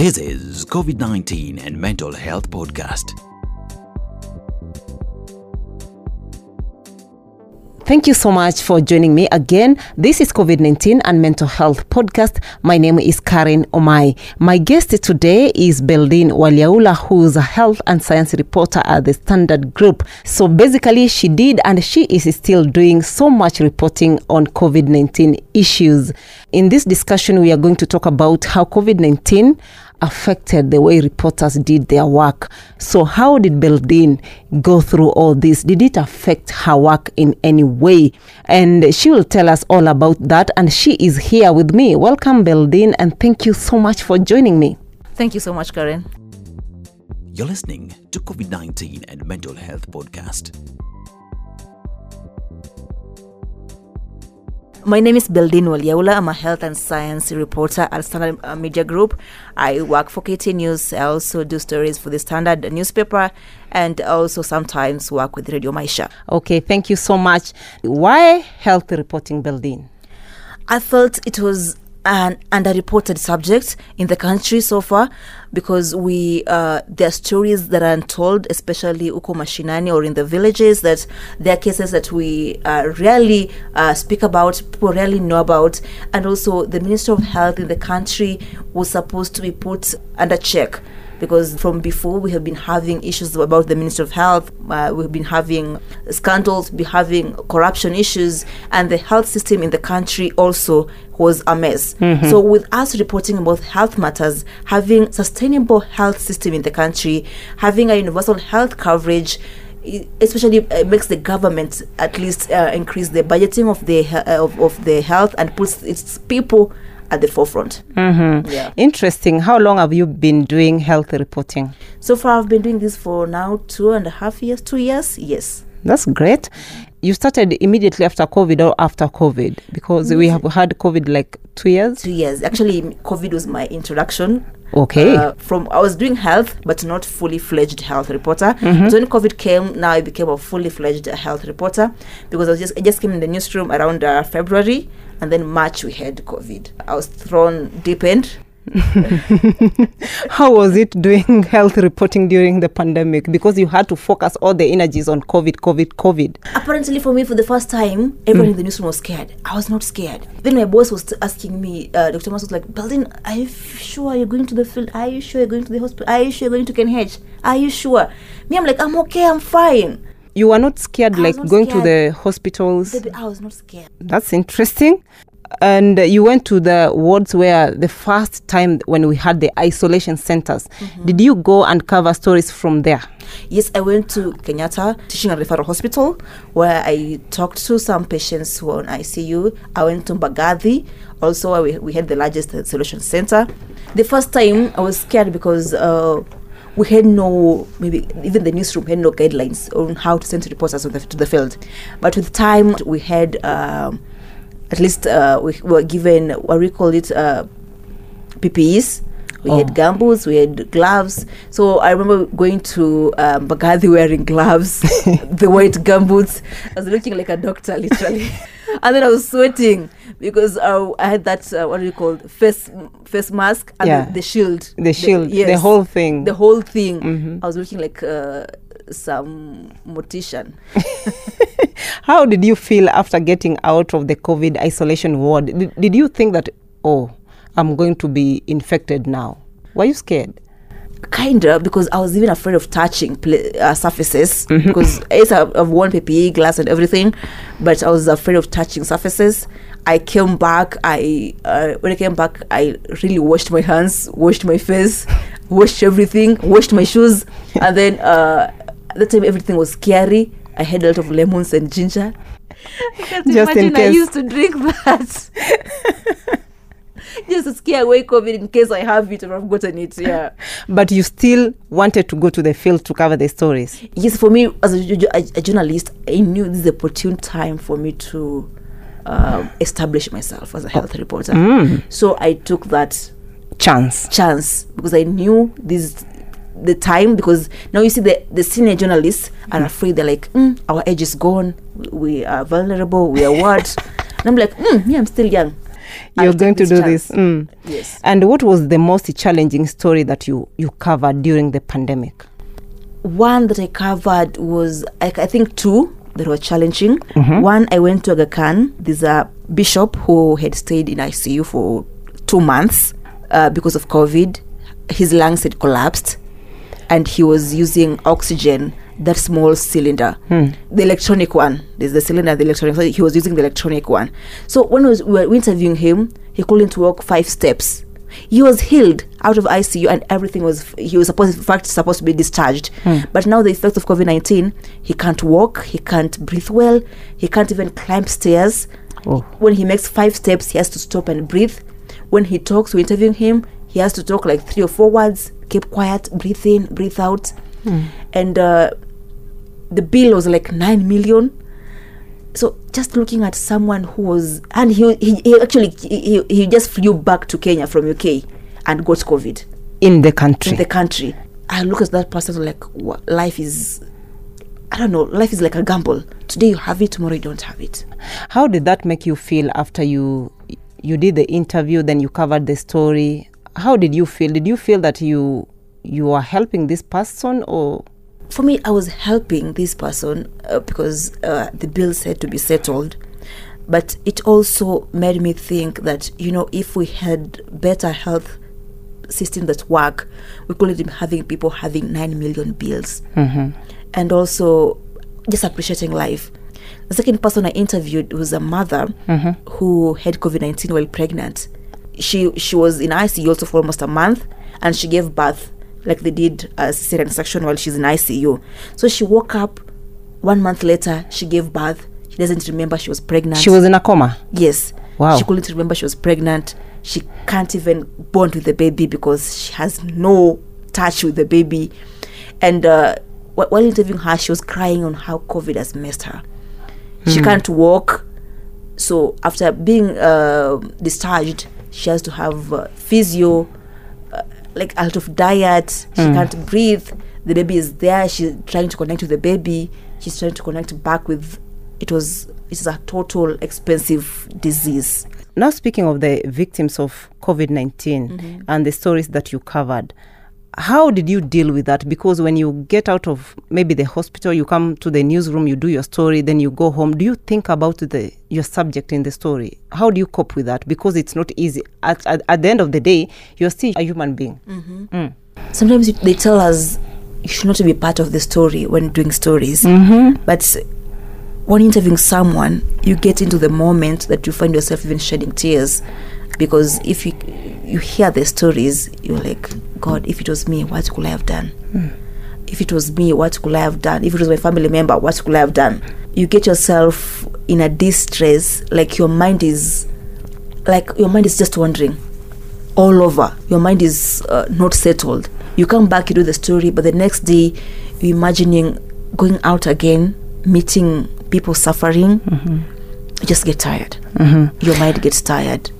This is COVID 19 and Mental Health Podcast. Thank you so much for joining me again. This is COVID 19 and Mental Health Podcast. My name is Carren Omae. My guest today is Beldeen Waliaula, who's a health and science reporter at the Standard Group. So basically, she did and she is still doing so much reporting on COVID 19 issues. In this discussion, we are going to talk about how COVID 19 affected the way reporters did their work. So, how did Beldeen go through all this? Did it affect her work in any way? And she will tell us all about that. And she is here with me. Welcome, Beldeen, and thank you so much for joining me. Thank you so much, Carren. You're listening to COVID 19 and Mental Health Podcast. My name is Beldeen Waliaula. I'm a health and science reporter at Standard uh, Media Group. I work for KTN News. I also do stories for the Standard newspaper and also sometimes work with Radio Maisha. Okay, thank you so much. Why health reporting, Beldeen? I felt it was an underreported subject in the country so far because we uh, there are stories that are untold, especially uko mashinani or in the villages. That there are cases that we uh, rarely uh, speak about, people rarely know about, and also the Minister of Health in the country was supposed to be put under check because from before we have been having issues about the Ministry of Health, uh, we've been having scandals, be having corruption issues, and the health system in the country also was a mess. So with us reporting about health matters, having sustainable health system in the country, having a universal health coverage, especially uh, makes the government at least uh, increase the budgeting of the uh, of, of the health and puts its people at the forefront. Mm-hmm. Yeah. Interesting. How long have you been doing health reporting? So far, I've been doing this for now two and a half years, two years. Yes. That's great. You started immediately after COVID or after COVID? Because we have had COVID like two years. Two years. Actually, COVID was my introduction. Okay. Uh, from I was doing health, but not fully fledged health reporter. Mm-hmm. So when COVID came, now I became a fully fledged health reporter because I was just I just came in the newsroom around uh, February, and then March we had COVID. I was thrown deep end. How was it doing health reporting during the pandemic? Because you had to focus all the energies on COVID, COVID, COVID. Apparently, for me, for the first time, everyone in the newsroom was scared. I was not scared. Then my boss was asking me, uh, Dr. Mas was like, Beldeen, are you sure you're going to the field? Are you sure you're going to the hospital? Are you sure you're going to KNH? Are you sure? Me, I'm like, I'm okay, I'm fine. You were not scared, I like not going to the hospitals. Baby, I was not scared. That's interesting. And you went to the wards where the first time when we had the isolation centers. Mm-hmm. Did you go and cover stories from there? Yes, I went to Kenyatta Teaching and Referral Hospital where I talked to some patients who were on ICU. I went to Mbagathi. Also, we, we had the largest isolation center. The first time I was scared because uh, we had no, maybe even the newsroom had no guidelines on how to send reporters to the, to the field. But with time, we had um, at least uh, we were given what we call it uh, PPEs. We had gumboots, we had gloves. So I remember going to um, Mbagathi wearing gloves, the white gumboots. I was looking like a doctor, literally. and then I was sweating because uh, I had that uh, what do you call it? face face mask and Yeah. the, the shield. The shield, the whole thing. The whole thing. I was looking like uh, some mortician. How did you feel after getting out of the COVID isolation ward? Did, did you think that, oh, I'm going to be infected now? Were you scared? Kinda, because I was even afraid of touching pla- uh, surfaces. Because yes, I've, I've worn PPE, glass, and everything, but I was afraid of touching surfaces. I came back. I uh, when I came back, I really washed my hands, washed my face, washed everything, washed my shoes, and then uh, that time everything was scary. I had a lot of lemons and ginger. Just in Imagine I case. used to drink that. Just to scare away COVID in case I have it or I've gotten it. Yeah. But you still wanted to go to the field to cover the stories. yes for me as a, a, a journalist i knew this is a opportune time for me to um, establish myself as a health reporter so i took that Chance. chance because i knew this the time because now you see the, the senior journalists are afraid they're like mm, our age is gone we are vulnerable we are what and i'm like mm, yeah i'm still young You're I'll going to do this. Mm. Yes. And what was the most challenging story that you you covered during the pandemic? One that I covered was, I, I think, two that were challenging. Mm-hmm. One, I went to Aga Khan. There's a bishop who had stayed in ICU for two months uh, because of COVID. His lungs had collapsed, and he was using oxygen, that small cylinder, hmm. the electronic one. There's the cylinder, the electronic. So he was using the electronic one. So when we, was, we were interviewing him, he couldn't walk five steps. He was healed out of ICU and everything was he was supposed in fact supposed to be discharged. Hmm. But now the effects of COVID nineteen, he can't walk, he can't breathe well, he can't even climb stairs. Oh. When he makes five steps, he has to stop and breathe. When he talks, we interviewing him, he has to talk like three or four words, keep quiet, breathe in, breathe out. And uh, the bill was like nine million so just looking at someone who was and he he, he actually he, he just flew back to kenya from uk and got covid In the country. in the country i look at that person like what life is i don't know life is like a gamble today you have it tomorrow you don't have it How did that make you feel after you you did the interview, then you covered the story? How did you feel? Did you feel that you you are helping this person or? For me i was helping this person uh, because uh, the bill said to be settled. But it also made me think that you know if we had better health system that work we couldn't be having people having 9 million bills. And also just appreciating life. The second person i interviewed was a mother who had covid-19 while pregnant she she was in icu also for almost a month and she gave birth like they did a cesarean section while she's in icu so she woke up one month later she gave birth she doesn't remember she was pregnant she was in a coma? Yes. Wow. She couldn't remember she was pregnant. She can't even bond with the baby because she has no touch with the baby. And uh, while interviewing her, she was crying on how COVID has messed her. She can't walk. So after being uh, discharged, she has to have uh, physio, uh, like out of diet. She can't breathe. The baby is there. She's trying to connect with the baby. She's trying to connect back with. It was. It is a total expensive disease. Now, speaking of the victims of COVID 19 and the stories that you covered, how did you deal with that? Because when you get out of maybe the hospital, you come to the newsroom, you do your story, then you go home. Do you think about the your subject in the story? How do you cope with that? Because it's not easy. At, at, at the end of the day, you're still a human being. Mm-hmm. Mm. Sometimes you- they tell us you should not be part of the story when doing stories, mm-hmm. but when interviewing someone, you get into the moment that you find yourself even shedding tears, because if you you hear the stories, you're like, God, if it was me, what could I have done? Hmm. If it was me, what could I have done? If it was my family member, what could I have done? You get yourself in a distress, like your mind is, like your mind is just wandering all over. Your mind is uh, not settled. You come back, you do the story, but the next day, you're imagining going out again, meeting people suffering. Mm-hmm. You just get tired. Mm-hmm. Your mind gets tired.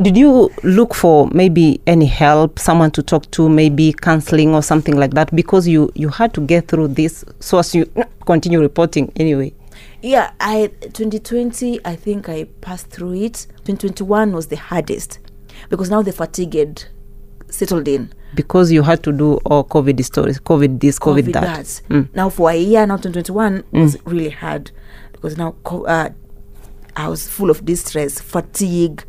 Did you look for maybe any help, someone to talk to, maybe counseling or something like that? Because you you had to get through this so as you continue reporting anyway. Yeah, I 2020, I think I passed through it. 2021 was the hardest because now the fatigue had settled in. Because you had to do all COVID stories, COVID this, COVID, COVID that. Mm. Now for a year, now 2021 was really hard because now uh, I was full of distress, fatigue,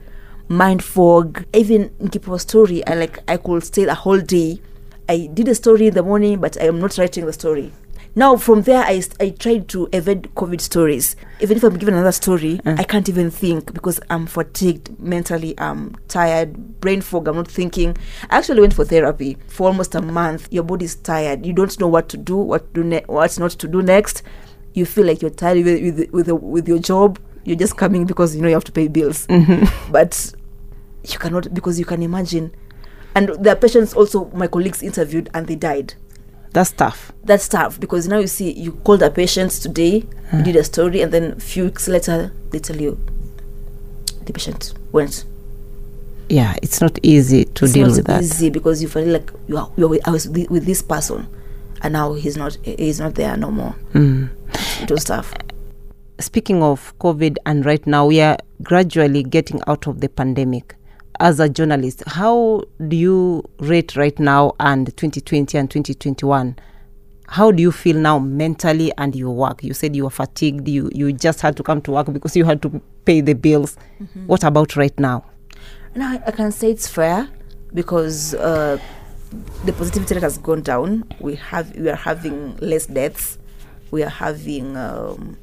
mind fog. Even in Kipo story, I like I could stay a whole day. I did a story in the morning, but I am not writing the story. Now from there, I, I tried to evade COVID stories. Even if I'm given another story, eh. I can't even think because I'm fatigued mentally. I'm tired, brain fog. I'm not thinking. I actually went for therapy for almost a month. Your body is tired. You don't know what to do, what to do, ne- what not to do next. You feel like you're tired with with with, the, with your job. You're just coming because you know you have to pay bills, but you cannot because you can imagine. And there are patients also my colleagues interviewed and they died That's tough. that's tough because now you see you called a patient today you did a story and then a few weeks later they tell you the patient went Yeah, it's not easy to it's deal not with that. easy because you feel like you are, you're with, I was with this person and now he's not he's not there no more Mm. it was tough Speaking of COVID, and right now we are gradually getting out of the pandemic. As a journalist how do you rate right now and 2020 and 2021 how do you feel now mentally and your work? You said you were fatigued you you just had to come to work because you had to pay the bills. What about right now? No, I, I can say it's fair because uh, the positivity rate has gone down. We have we are having less deaths. We are having um,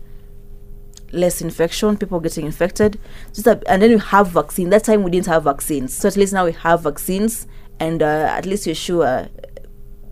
less infection. People getting infected. Just that, and then we have vaccine. That time we didn't have vaccines. So at least now we have vaccines, and uh, at least you're sure,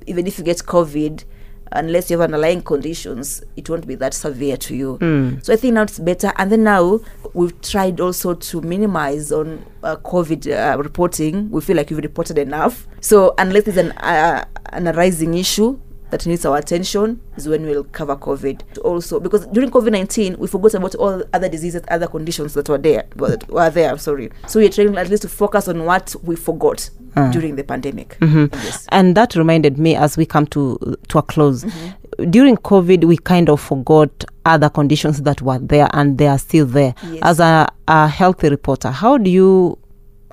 even if you get COVID. Unless you have underlying conditions, it won't be that severe to you. So I think now it's better. And then now we've tried also to minimize on uh, COVID uh, reporting. We feel like we've reported enough. So unless there's an uh, an arising issue that needs our attention, is when we'll cover COVID. Also, because during COVID nineteen, we forgot about all other diseases, other conditions that were there. That were there. Sorry. So we're trying at least to focus on what we forgot ah. during the pandemic. Mm-hmm. Yes. and that reminded me as we come to to a close mm-hmm. during covid we kind of forgot other conditions that were there and they are still there Yes. as a, a healthy reporter how do you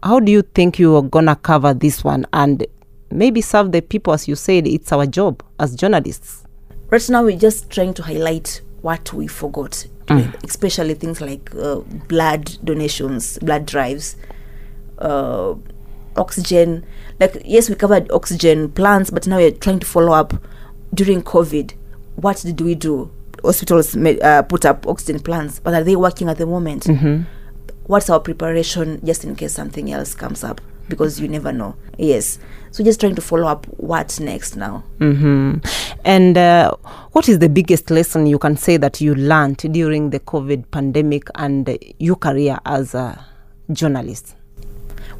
how do you think you are gonna cover this one and maybe serve the people as you said it's our job as journalists. Right now we're just trying to highlight what we forgot especially things like uh, blood donations blood drives uh, oxygen. Like yes we covered oxygen plants but now we're trying to follow up during covid. What did we do? Hospitals ma- uh, put up oxygen plants but are they working at the moment? What's our preparation just in case something else comes up because you never know. Yes. So just trying to follow up what's next now. Hmm and uh, what is the biggest lesson you can say that you learned during the covid pandemic and uh, your career as a journalist?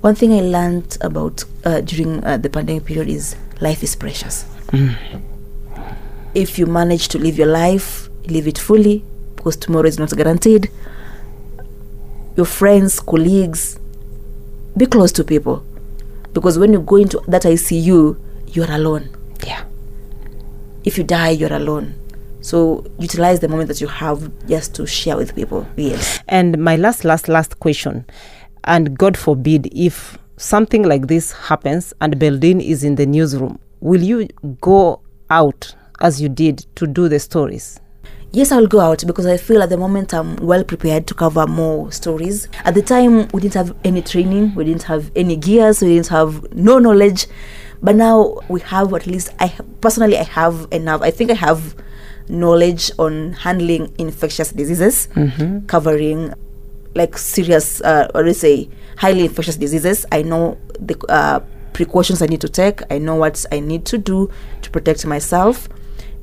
One thing I learned about uh, during uh, the pandemic period is life is precious. If you manage to live your life, live it fully, because tomorrow is not guaranteed. Your friends, colleagues, be close to people, because when you go into that ICU, you are alone. yeah If you die, you're alone. So utilize the moment that you have just to share with people. Yes. And my last, last, last question, and God forbid if something like this happens and Beldeen is in the newsroom, will you go out as you did to do the stories? Yes, I'll go out because I feel at the moment I'm well prepared to cover more stories. At the time, we didn't have any training, we didn't have any gears, we didn't have no knowledge. But now we have at least, I personally, I have enough. I think I have knowledge on handling infectious diseases, covering like serious, uh, or let's say highly infectious diseases. I know the uh, precautions I need to take. I know what I need to do to protect myself,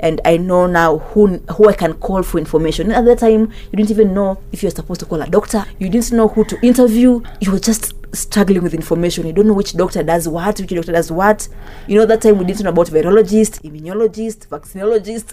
and I know now who who I can call for information. At that time, you didn't even know if you're supposed to call a doctor. You didn't know who to interview. You were just struggling with information. You don't know which doctor does what, which doctor does what. You know that time we didn't know about virologist, immunologist, vaccinologist.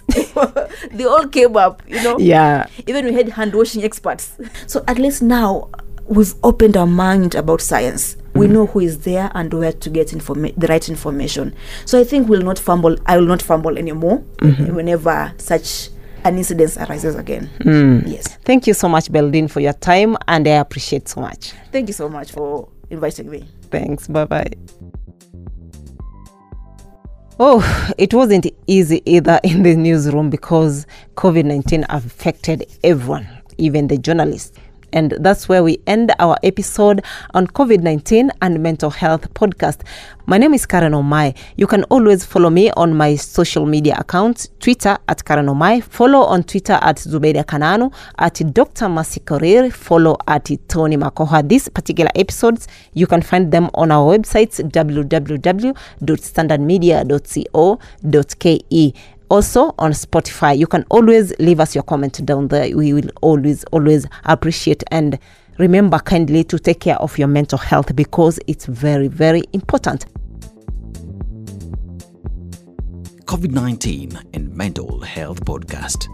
they all came up. You know Yeah. even we had hand washing experts. So at least now we've opened our mind about science. We know who is there and where to get informa- the right information. So I think we'll not fumble. I will not fumble anymore mm-hmm. whenever such an incident arises again. Mm. Yes. Thank you so much, Beldeen, for your time, and I appreciate so much. Thank you so much for inviting me. Thanks. Bye bye. Oh, it wasn't easy either in the newsroom because COVID 19 affected everyone, even the journalists. And that's where we end our episode on COVID 19 and mental health podcast. My name is Carren Omae. You can always follow me on my social media accounts Twitter at Carren Omae, follow on Twitter at Zubeida Kananu, at Dr. Masikorir, follow at Tony Makoha. These particular episodes, you can find them on our websites www.standardmedia.co.ke also on Spotify. You can always leave us your comment down there. We will always, always appreciate and remember kindly to take care of your mental health because it's very, very important. COVID 19 and Mental Health Podcast.